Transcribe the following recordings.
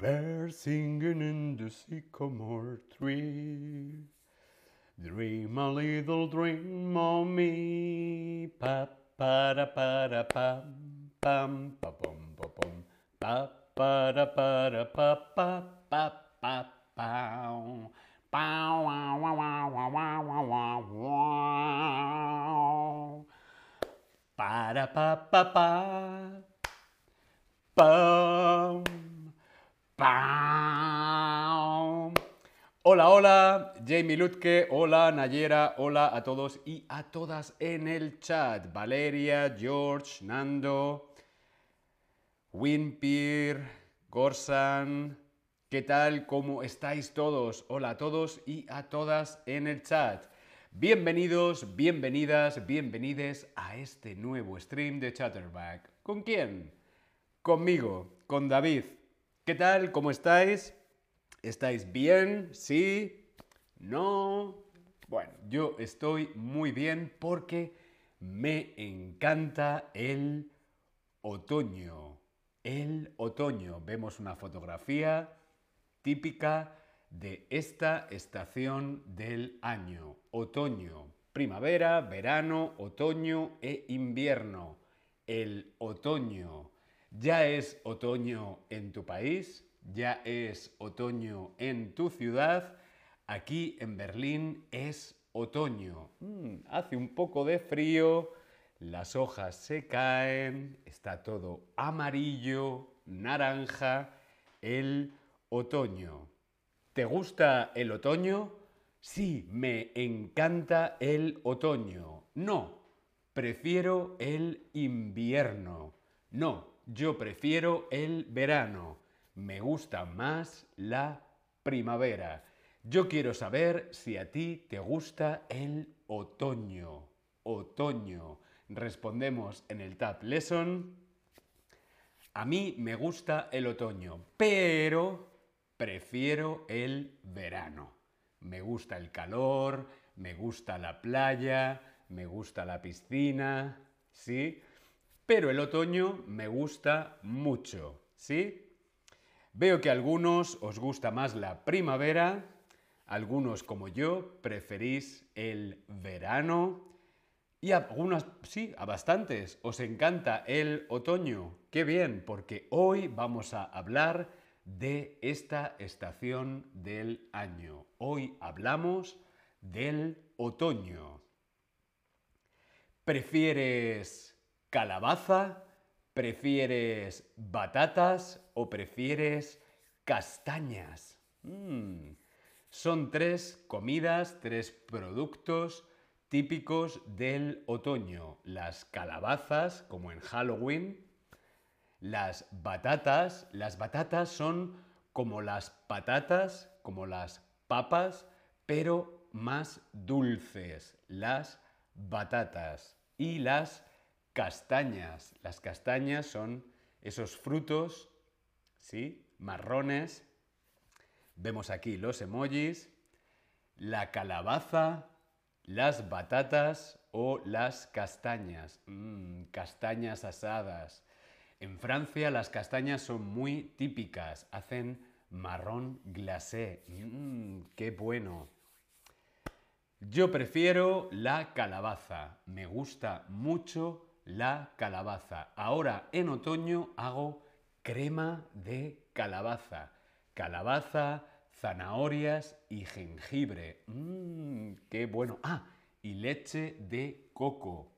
Birds singing in the sycamore tree. Dream a little dream of me. Pa pa da pa da pam pam pa pum pa pum pa pa da pa da pa pa pa pa pow. Pow wow wow wow wow wow wow wow. Pa da pa pa pa. Pam. Pam. Hola, hola, Jamie Lutke, hola Nayera, hola a todos y a todas en el chat. Valeria, George, Nando, Winpir, Gorsan, ¿qué tal? ¿Cómo estáis todos? Hola a todos y a todas en el chat. Bienvenidos, bienvenidas, bienvenides a este nuevo stream de Chatterback. ¿Con quién? Conmigo, con David. ¿Qué tal? ¿Cómo estáis? ¿Estáis bien? ¿Sí? ¿No? Bueno, yo estoy muy bien porque me encanta el otoño. El otoño. Vemos una fotografía típica de esta estación del año. Otoño. Primavera, verano, otoño e invierno. El otoño. ¿Ya es otoño en tu país? ¿Ya es otoño en tu ciudad? Aquí en Berlín es otoño. Mm, hace un poco de frío, las hojas se caen, está todo amarillo, naranja, el otoño. ¿Te gusta el otoño? Sí, me encanta el otoño. No, prefiero el invierno. No, yo prefiero el verano. Me gusta más la primavera. Yo quiero saber si a ti te gusta el otoño. Otoño. Respondemos en el Tab Lesson. A mí me gusta el otoño, pero prefiero el verano. Me gusta el calor, me gusta la playa, me gusta la piscina, ¿sí? Pero el otoño me gusta mucho, ¿sí? Veo que a algunos os gusta más la primavera, algunos como yo preferís el verano y a algunas, sí, a bastantes, os encanta el otoño. Qué bien, porque hoy vamos a hablar de esta estación del año. Hoy hablamos del otoño. ¿Prefieres calabaza? ¿Prefieres batatas o prefieres castañas? Mm. Son tres comidas, tres productos típicos del otoño. Las calabazas, como en Halloween. Las batatas. Las batatas son como las patatas, como las papas, pero más dulces. Las batatas. Y las castañas. Las castañas son esos frutos, ¿sí? Marrones. Vemos aquí los emojis. La calabaza, las batatas o las castañas. Mm, castañas asadas. En Francia las castañas son muy típicas. Hacen marrón glacé. Mm, ¡Qué bueno! Yo prefiero la calabaza. Me gusta mucho la calabaza. Ahora en otoño hago crema de calabaza. Calabaza, zanahorias y jengibre. Mmm, qué bueno. Ah, y leche de coco.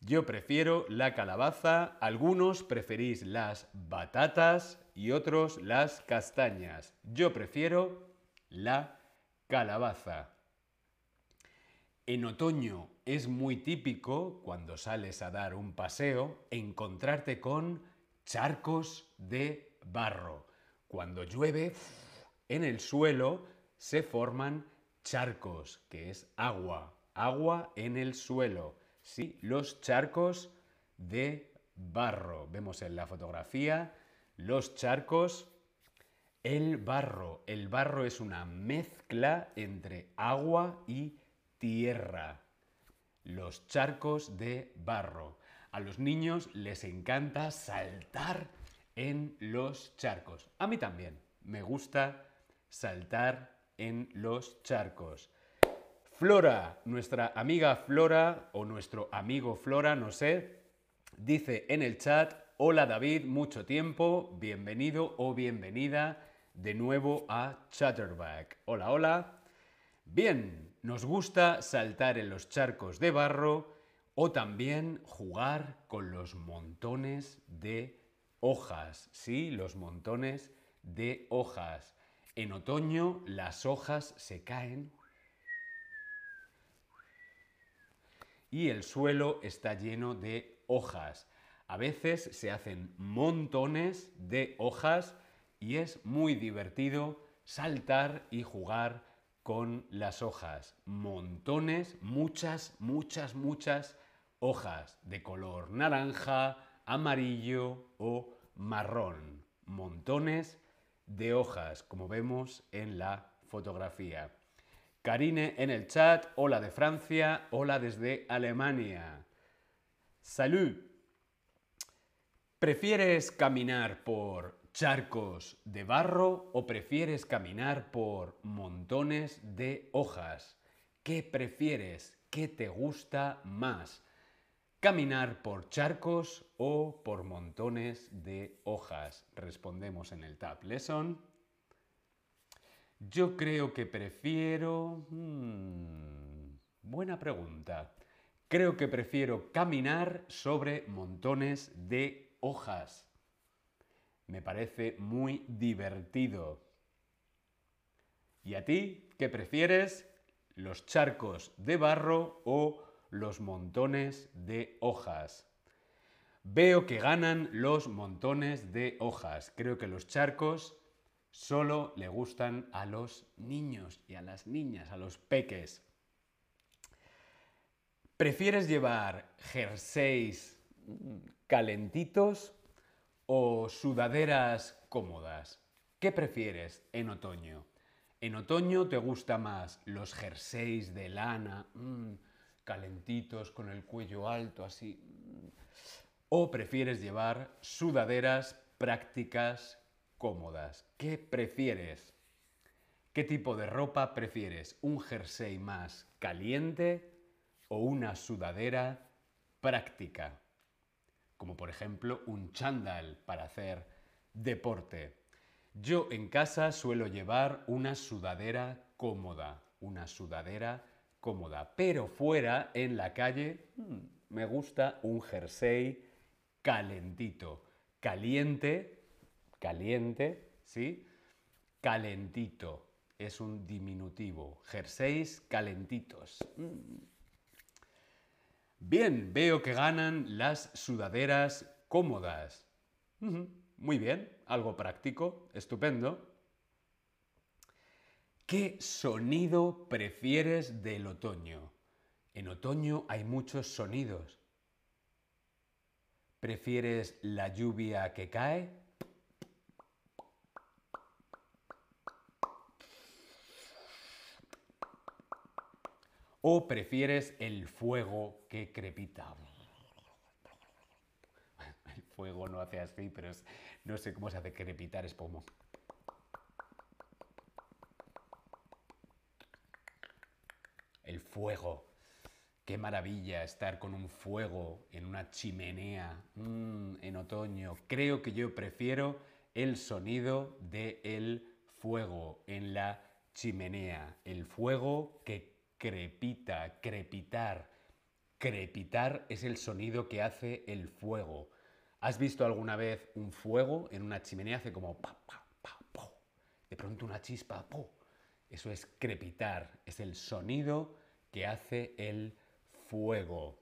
Yo prefiero la calabaza, algunos preferís las batatas y otros las castañas. Yo prefiero la calabaza. En otoño es muy típico, cuando sales a dar un paseo, encontrarte con charcos de barro. Cuando llueve, en el suelo se forman charcos, que es agua. Agua en el suelo. Sí, los charcos de barro. Vemos en la fotografía los charcos. El barro. El barro es una mezcla entre agua y tierra. Los charcos de barro. A los niños les encanta saltar en los charcos. A mí también me gusta saltar en los charcos. Flora, nuestra amiga Flora o nuestro amigo Flora, no sé, dice en el chat, hola David, mucho tiempo, bienvenido o bienvenida de nuevo a Chatterback. Hola, hola. Bien, nos gusta saltar en los charcos de barro o también jugar con los montones de hojas. Sí, los montones de hojas. En otoño las hojas se caen y el suelo está lleno de hojas. A veces se hacen montones de hojas y es muy divertido saltar y jugar con las hojas. Montones, muchas, muchas, muchas hojas de color naranja, amarillo o marrón. Montones de hojas, como vemos en la fotografía. Karine en el chat, hola de Francia, hola desde Alemania. Salud. ¿Prefieres caminar por charcos de barro o prefieres caminar por montones de hojas? ¿Qué prefieres? ¿Qué te gusta más? ¿Caminar por charcos o por montones de hojas? Respondemos en el Tab Lesson. Yo creo que prefiero... Hmm, buena pregunta. Creo que prefiero caminar sobre montones de hojas. Me parece muy divertido. ¿Y a ti qué prefieres? ¿Los charcos de barro o los montones de hojas? Veo que ganan los montones de hojas. Creo que los charcos solo le gustan a los niños y a las niñas, a los peques. ¿Prefieres llevar jerseys calentitos o sudaderas cómodas? ¿Qué prefieres en otoño? ¿En otoño te gusta más los jerseys de lana, mm, calentitos con el cuello alto así? Mm, ¿O prefieres llevar sudaderas prácticas cómodas? ¿Qué prefieres? ¿Qué tipo de ropa prefieres? ¿Un jersey más caliente o una sudadera práctica? Como por ejemplo un chándal para hacer deporte. Yo en casa suelo llevar una sudadera cómoda, una sudadera cómoda, pero fuera en la calle mm, me gusta un jersey calentito, caliente, caliente, ¿sí? Calentito, es un diminutivo, jerseys calentitos. Mm. Bien, veo que ganan las sudaderas cómodas. Muy bien, algo práctico, estupendo. ¿Qué sonido prefieres del otoño? En otoño hay muchos sonidos. ¿Prefieres la lluvia que cae? ¿O prefieres el fuego que crepita? El fuego no hace así, pero no sé cómo se hace crepitar, es como... El fuego. Qué maravilla estar con un fuego en una chimenea mm, en otoño. Creo que yo prefiero el sonido del fuego en la chimenea. El fuego que crepita, crepitar. Crepitar es el sonido que hace el fuego. ¿Has visto alguna vez un fuego en una chimenea? Hace como pa, pa, pa, po. De pronto una chispa, po. Eso es crepitar, es el sonido que hace el fuego.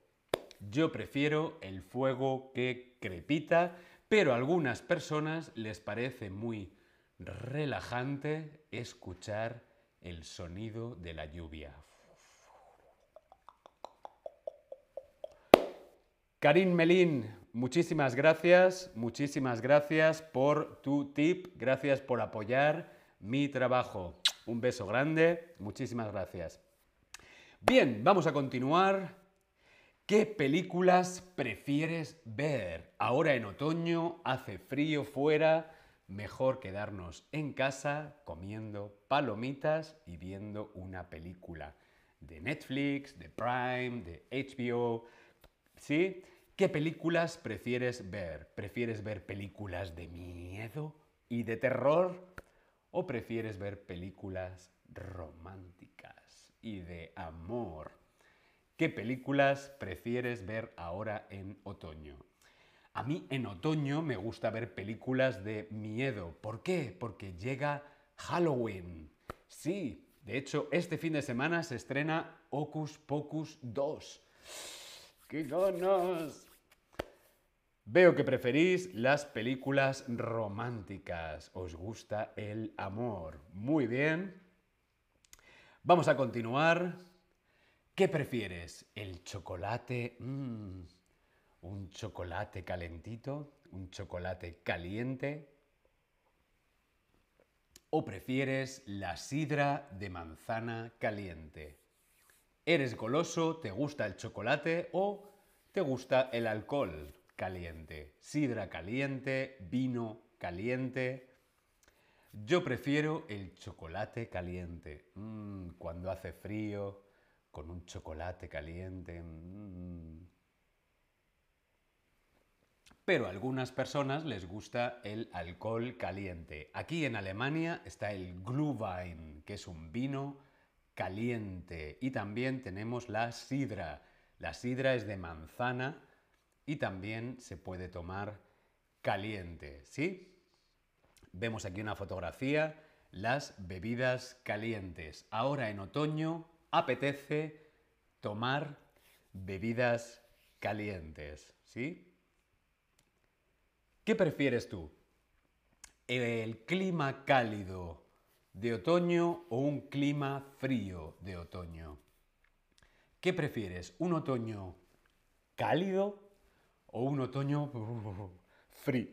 Yo prefiero el fuego que crepita, pero a algunas personas les parece muy relajante escuchar el sonido de la lluvia. Karim Melín, muchísimas gracias, muchísimas gracias por tu tip, gracias por apoyar mi trabajo. Un beso grande, muchísimas gracias. Bien, vamos a continuar. ¿Qué películas prefieres ver? Ahora en otoño, hace frío fuera, mejor quedarnos en casa comiendo palomitas y viendo una película de Netflix, de Prime, de HBO. ¿Sí? ¿Qué películas prefieres ver? ¿Prefieres ver películas de miedo y de terror? ¿O prefieres ver películas románticas y de amor? ¿Qué películas prefieres ver ahora en otoño? A mí en otoño me gusta ver películas de miedo. ¿Por qué? Porque llega Halloween. Sí, de hecho, este fin de semana se estrena Ocus Pocus 2. ¡Qué! Veo que preferís las películas románticas. ¿Os gusta el amor? Muy bien. Vamos a continuar. ¿Qué prefieres? ¿El chocolate? Mm, ¿Un chocolate calentito? ¿Un chocolate caliente? ¿O prefieres la sidra de manzana caliente? ¿Eres goloso? ¿Te gusta el chocolate? ¿O te gusta el alcohol caliente? Sidra caliente, vino caliente. Yo prefiero el chocolate caliente. Mm, cuando hace frío, con un chocolate caliente. Mm. Pero a algunas personas les gusta el alcohol caliente. Aquí en Alemania está el Glühwein, que es un vino caliente. Y también tenemos la sidra. La sidra es de manzana y también se puede tomar caliente, ¿sí? Vemos aquí una fotografía, las bebidas calientes. Ahora en otoño apetece tomar bebidas calientes, ¿sí? ¿Qué prefieres tú? ¿El clima cálido de otoño o un clima frío de otoño? ¿Qué prefieres? ¿Un otoño cálido o un otoño frío?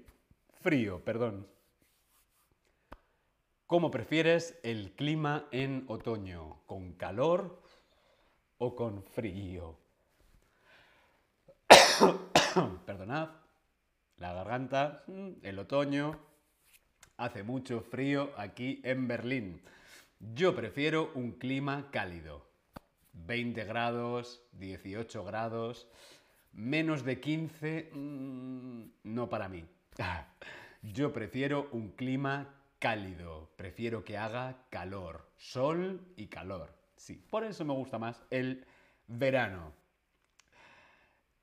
Frío, perdón. ¿Cómo prefieres el clima en otoño? ¿Con calor o con frío? Perdonad, la garganta, el otoño, hace mucho frío aquí en Berlín. Yo prefiero un clima cálido. 20 grados, 18 grados, menos de 15, mm, no para mí. Yo prefiero un clima cálido, prefiero que haga calor, sol y calor. Sí, por eso me gusta más el verano.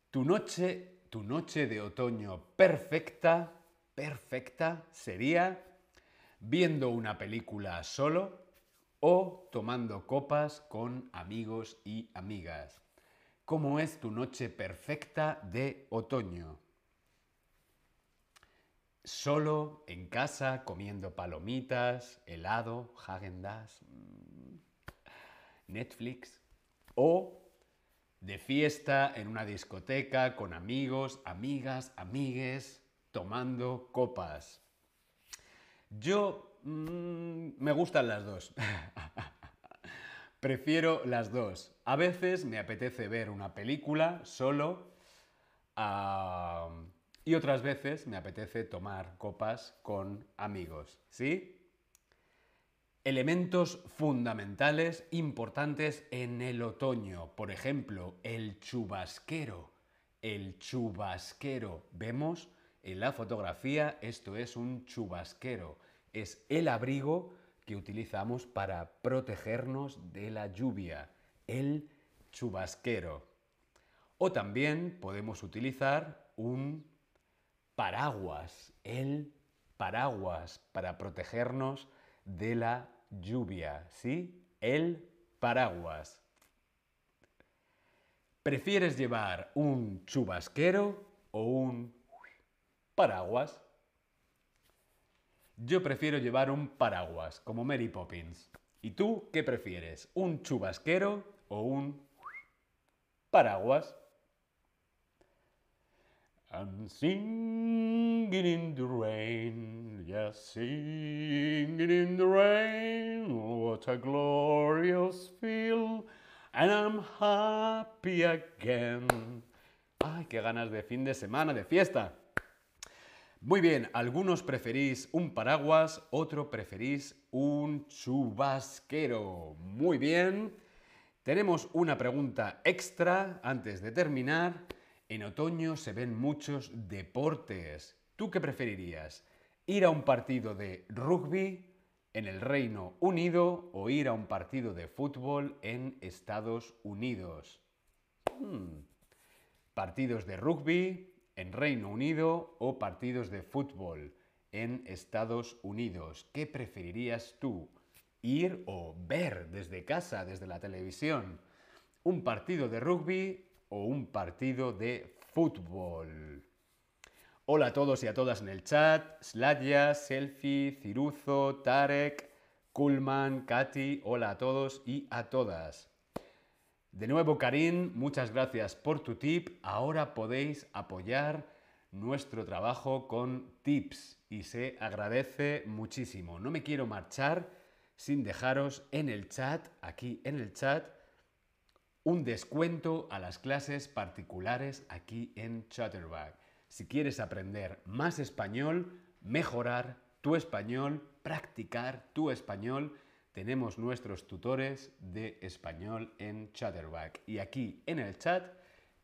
Tu noche, tu noche de otoño perfecta, perfecta sería viendo una película solo o tomando copas con amigos y amigas. ¿Cómo es tu noche perfecta de otoño? solo en casa comiendo palomitas, helado, Hagen Dazs, mm, Netflix o de fiesta en una discoteca con amigos, amigas, amigues, tomando copas. Yo mm, me gustan las dos. Prefiero las dos. A veces me apetece ver una película solo. Y otras veces me apetece tomar copas con amigos, ¿sí? Elementos fundamentales importantes en el otoño. Por ejemplo, el chubasquero. El chubasquero. Vemos en la fotografía, esto es un chubasquero. Es el abrigo que utilizamos para protegernos de la lluvia. El chubasquero. O también podemos utilizar un paraguas, el paraguas para protegernos de la lluvia, ¿sí? El paraguas. ¿Prefieres llevar un chubasquero o un paraguas? Yo prefiero llevar un paraguas, como Mary Poppins. ¿Y tú qué prefieres? ¿Un chubasquero o un paraguas? I'm singing in the rain, yes, singing in the rain, what a glorious feel. And I'm happy again. Ay, qué ganas de fin de semana, de fiesta. Muy bien, algunos preferís un paraguas, otro preferís un chubasquero. Muy bien. Tenemos una pregunta extra antes de terminar. En otoño se ven muchos deportes. ¿Tú qué preferirías? ¿Ir a un partido de rugby en el Reino Unido o ir a un partido de fútbol en Estados Unidos? Hmm. Partidos de rugby en Reino Unido o partidos de fútbol en Estados Unidos. ¿Qué preferirías tú? ¿Ir o ver desde casa, desde la televisión? ¿Un partido de rugby o un partido de fútbol? Hola a todos y a todas en el chat. Sladja, Selfie, Ciruzo, Tarek, Kulman, Katy. Hola a todos y a todas. De nuevo, Karim, muchas gracias por tu tip. Ahora podéis apoyar nuestro trabajo con tips y se agradece muchísimo. No me quiero marchar sin dejaros en el chat, aquí en el chat, un descuento a las clases particulares aquí en Chatterback. Si quieres aprender más español, mejorar tu español, practicar tu español, tenemos nuestros tutores de español en Chatterback. Y aquí en el chat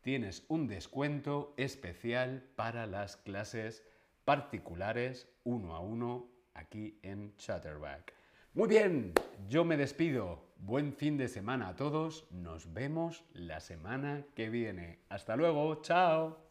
tienes un descuento especial para las clases particulares uno a uno aquí en Chatterback. Muy bien, yo me despido. Buen fin de semana a todos. Nos vemos la semana que viene. Hasta luego. Chao.